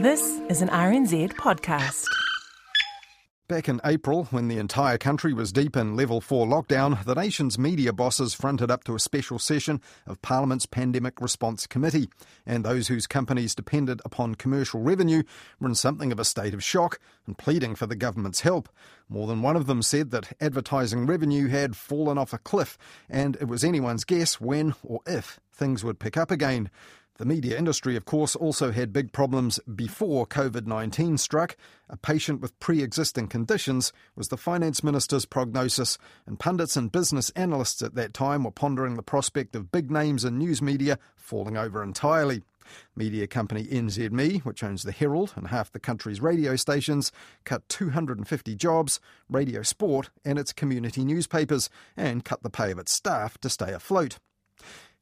This is an RNZ podcast. Back in April, when the entire country was deep in level 4 lockdown, the nation's media bosses fronted up to a special session of Parliament's Pandemic Response Committee. And those whose companies depended upon commercial revenue were in something of a state of shock and pleading for the government's help. More than one of them said that advertising revenue had fallen off a cliff, and it was anyone's guess when or if things would pick up again. The media industry, of course, also had big problems before COVID 19 struck. A patient with pre existing conditions was the finance minister's prognosis, and pundits and business analysts at that time were pondering the prospect of big names in news media falling over entirely. Media company NZME, which owns the Herald and half the country's radio stations, cut 250 jobs, Radio Sport, and its community newspapers, and cut the pay of its staff to stay afloat.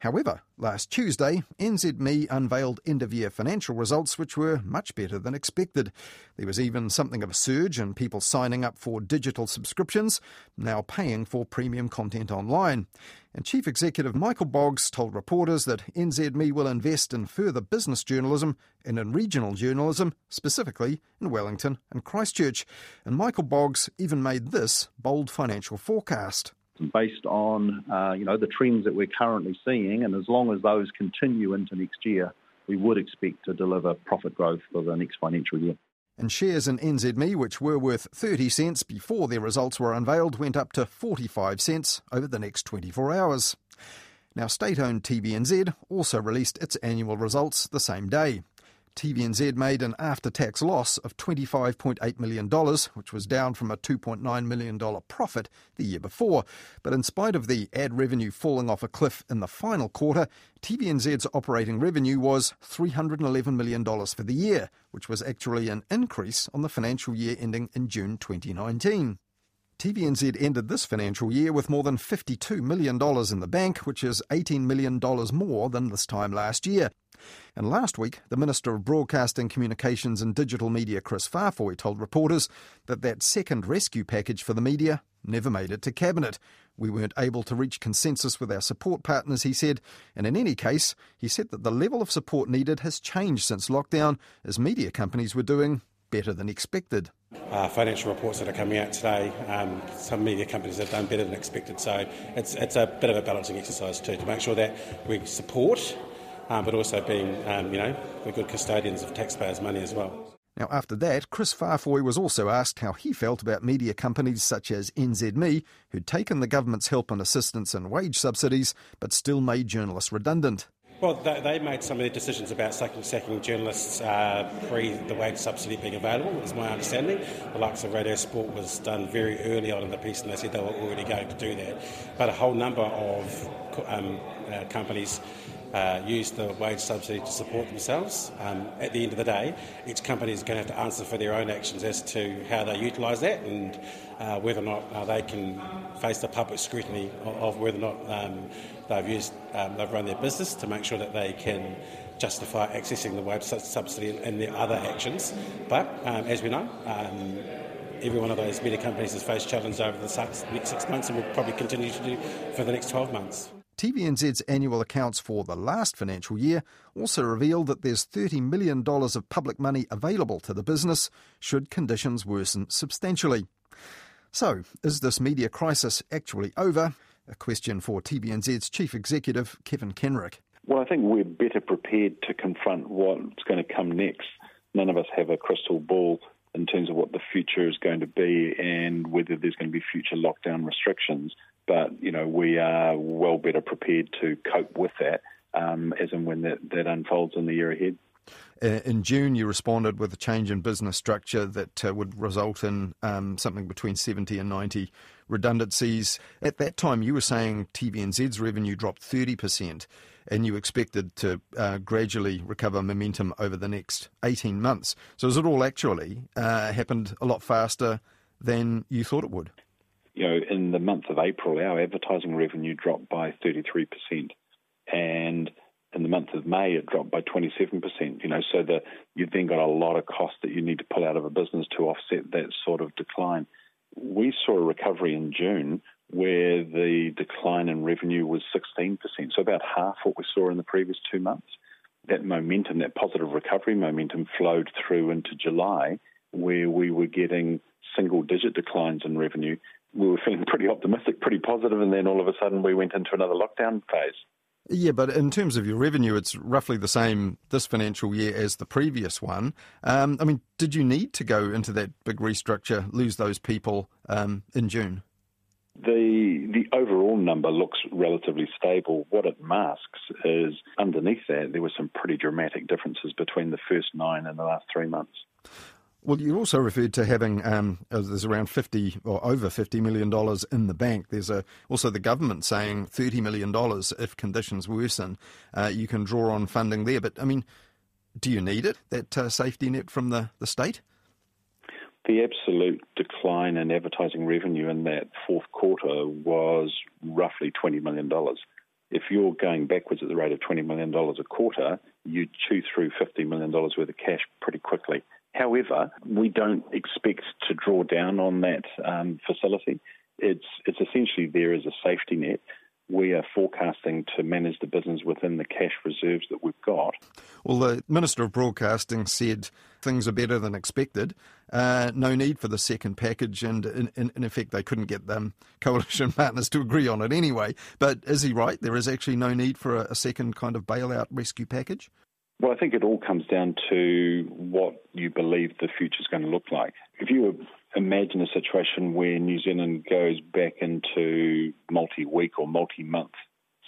However, last Tuesday, NZME unveiled end of year financial results which were much better than expected. There was even something of a surge in people signing up for digital subscriptions, now paying for premium content online. And Chief Executive Michael Boggs told reporters that NZME will invest in further business journalism and in regional journalism, specifically in Wellington and Christchurch. And Michael Boggs even made this bold financial forecast based on uh, you know the trends that we're currently seeing, and as long as those continue into next year, we would expect to deliver profit growth for the next financial year. And shares in NZME, which were worth 30 cents before their results were unveiled, went up to 45 cents over the next 24 hours. Now, state owned TVNZ also released its annual results the same day. TVNZ made an after tax loss of $25.8 million, which was down from a $2.9 million profit the year before. But in spite of the ad revenue falling off a cliff in the final quarter, TVNZ's operating revenue was $311 million for the year, which was actually an increase on the financial year ending in June 2019. TVNZ ended this financial year with more than $52 million in the bank, which is $18 million more than this time last year. And last week, the Minister of Broadcasting, Communications and Digital Media, Kris Faafoi, told reporters that that second rescue package for the media never made it to Cabinet. We weren't able to reach consensus with our support partners, he said. And in any case, he said that the level of support needed has changed since lockdown, as media companies were doing better than expected. Uh, financial reports that are coming out today, um, some media companies have done better than expected. So it's, it's a bit of a balancing exercise too to make sure that we support, um, but also being, um, you know, we're good custodians of taxpayers' money as well. Now, after that, Kris Faafoi was also asked how he felt about media companies such as NZME, who'd taken the government's help and assistance and wage subsidies, but still made journalists redundant. Well, they made some of their decisions about sacking, sacking journalists uh, pre the wage subsidy being available, is my understanding. The likes of Radio Sport was done very early on in the piece, and they said they were already going to do that. But a whole number of um, uh, companies uh, use the wage subsidy to support themselves. Um, at the end of the day, each company is going to have to answer for their own actions as to how they utilise that and uh, whether or not uh, they can face the public scrutiny of, of whether or not um, they've used, um, they've run their business to make sure that they can justify accessing the wage subsidy and their other actions. But um, as we know, um, every one of those media companies has faced challenges over the next six months and will probably continue to do for the next 12 months. TVNZ's annual accounts for the last financial year also reveal that there's $30 million of public money available to the business should conditions worsen substantially. So, is this media crisis actually over? A question for TVNZ's Chief Executive, Kevin Kenrick. Well, I think we're better prepared to confront what's going to come next. None of us have a crystal ball in terms of what the future is going to be and whether there's going to be future lockdown restrictions. But you know, we are well better prepared to cope with that um, as and when that, that unfolds in the year ahead. Uh, in June, you responded with a change in business structure that uh, would result in um, something between 70 and 90 redundancies. At that time, you were saying TVNZ's revenue dropped 30%, and you expected to uh, gradually recover momentum over the next 18 months. So, has it all actually uh, happened a lot faster than you thought it would? You know, in the month of April, our advertising revenue dropped by 33%. And in the month of May, it dropped by 27%. You know, so that you've then got a lot of cost that you need to pull out of a business to offset that sort of decline. We saw a recovery in June where the decline in revenue was 16%, so about half what we saw in the previous two months. that momentum, that positive recovery momentum, flowed through into July, where we were getting single digit declines in revenue. We were feeling pretty optimistic, pretty positive, and then all of a sudden we went into another lockdown phase. Yeah, but in terms of your revenue, it's roughly the same this financial year as the previous one. Um, I mean, did you need to go into that big restructure, lose those people um, in June? The the overall number looks relatively stable. What it masks is underneath that there were some pretty dramatic differences between the first nine and the last three months. Well, you also referred to having um, uh, there's around fifty or over fifty million dollars in the bank. There's a, also the government saying thirty million dollars if conditions worsen. Uh, you can draw on funding there, but I mean, do you need it that uh, safety net from the, the state? The absolute decline in advertising revenue in that fourth quarter was roughly $20 million. If you're going backwards at the rate of $20 million a quarter, you chew through $50 million worth of cash pretty quickly. However, we don't expect to draw down on that um, facility. It's, it's essentially there as a safety net we are forecasting to manage the business within the cash reserves that we've got. Well, the Minister of Broadcasting said things are better than expected. Uh, no need for the second package, and in, in, in effect, they couldn't get them coalition partners to agree on it anyway. But is he right? There is actually no need for a, a second kind of bailout rescue package? Well, I think it all comes down to what you believe the future is going to look like. If you imagine a situation where New Zealand goes back into multi week or multi month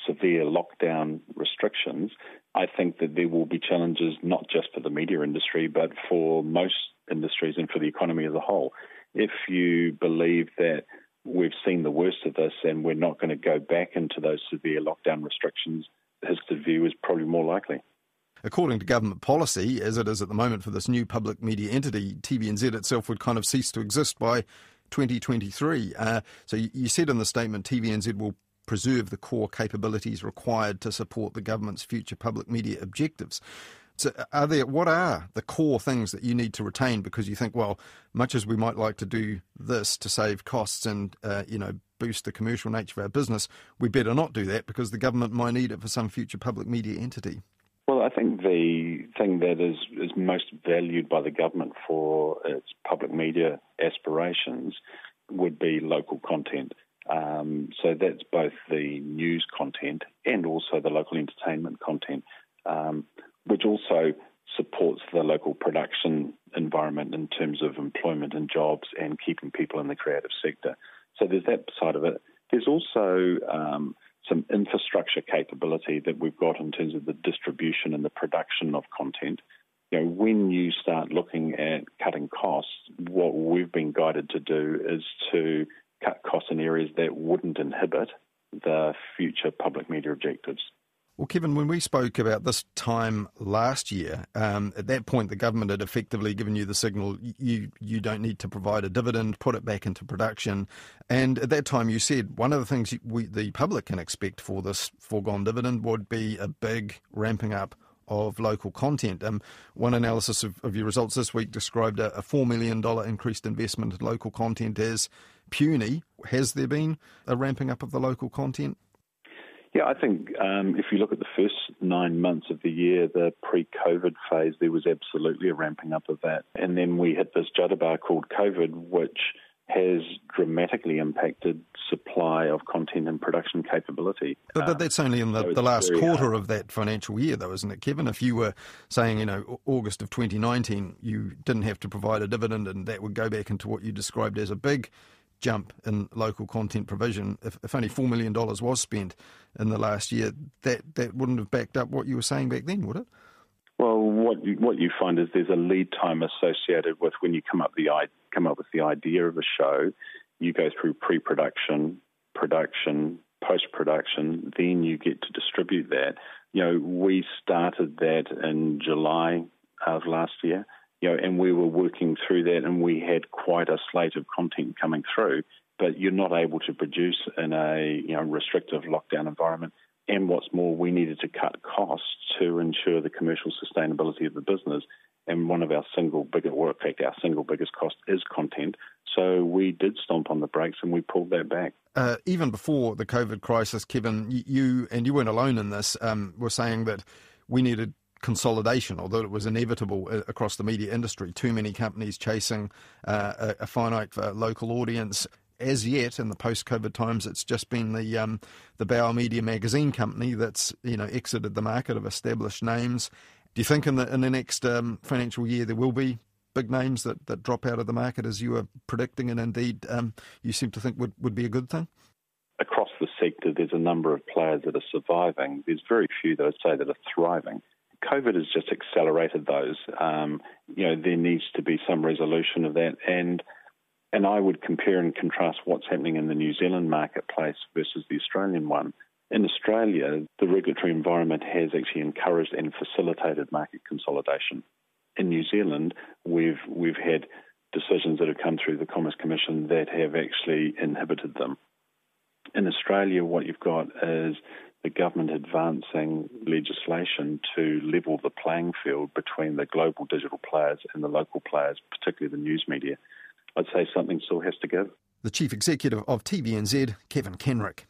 severe lockdown restrictions, I think that there will be challenges not just for the media industry, but for most industries and for the economy as a whole. If you believe that we've seen the worst of this and we're not going to go back into those severe lockdown restrictions, his view is probably more likely. According to government policy, as it is at the moment for this new public media entity, TVNZ itself would kind of cease to exist by 2023. Uh, so you said in the statement TVNZ will preserve the core capabilities required to support the government's future public media objectives. So are there what are the core things that you need to retain because you think well much as we might like to do this to save costs and uh, you know boost the commercial nature of our business we better not do that because the government might need it for some future public media entity well, I think the thing that is, is most valued by the government for its public media aspirations would be local content. Um, so that's both the news content and also the local entertainment content, um, which also supports the local production environment in terms of employment and jobs and keeping people in the creative sector. So there's that side of it. There's also um, some infrastructure capability that we've got in terms of the distribution and the production of content. You know, when you start looking at cutting costs, what we've been guided to do is to cut costs in areas that wouldn't inhibit the future public media objectives. Well, Kevin, when we spoke about this time last year, um, at that point the government had effectively given you the signal you you don't need to provide a dividend, put it back into production, and at that time you said one of the things we, the public can expect for this foregone dividend would be a big ramping up of local content. Um, one analysis of, of, your results this week described a, a $4 million increased investment in local content as puny. Has there been a ramping up of the local content? Yeah, I think um, if you look at the first nine months of the year, the pre COVID phase, there was absolutely a ramping up of that. And then we hit this judderbar called COVID, which has dramatically impacted supply of content and production capability. But, but that's only in the, so the last quarter hard. of that financial year, though, isn't it, Kevin? If you were saying, you know, August of 2019, you didn't have to provide a dividend and that would go back into what you described as a big jump in local content provision. If, if only $4 million was spent in the last year, that, that wouldn't have backed up what you were saying back then, would it? Well, what you, what you find is there's a lead time associated with when you come up the come up with the idea of a show. You go through pre-production, production, post-production, then you get to distribute that. You know, we started that in July of last year you know, and we were working through that, and we had quite a slate of content coming through. But you're not able to produce in a you know restrictive lockdown environment. And what's more, we needed to cut costs to ensure the commercial sustainability of the business. And one of our single biggest, well, in fact, our single biggest cost is content. So we did stomp on the brakes and we pulled that back. Uh, even before the COVID crisis, Kevin, you and you weren't alone in this. Um, were saying that we needed consolidation, that it was inevitable uh, across the media industry. Too many companies chasing uh, a, finite uh, local audience. As yet, in the post-COVID times, it's just been the um, the Bauer Media magazine company that's you know exited the market of established names. Do you think in the in the next um, financial year there will be big names that, that drop out of the market as you were predicting, and indeed um, you seem to think would, would be a good thing? Across the sector, there's a number of players that are surviving. There's very few that I'd say that are thriving. COVID has just accelerated those. Um, you know, there needs to be some resolution of that, and and I would compare and contrast what's happening in the New Zealand marketplace versus the Australian one. In Australia, the regulatory environment has actually encouraged and facilitated market consolidation. In New Zealand, we've we've had decisions that have come through the Commerce Commission that have actually inhibited them. In Australia, what you've got is the government advancing legislation to level the playing field between the global digital players and the local players, particularly the news media. I'd say something still has to give. The Chief Executive of TVNZ, Kevin Kenrick.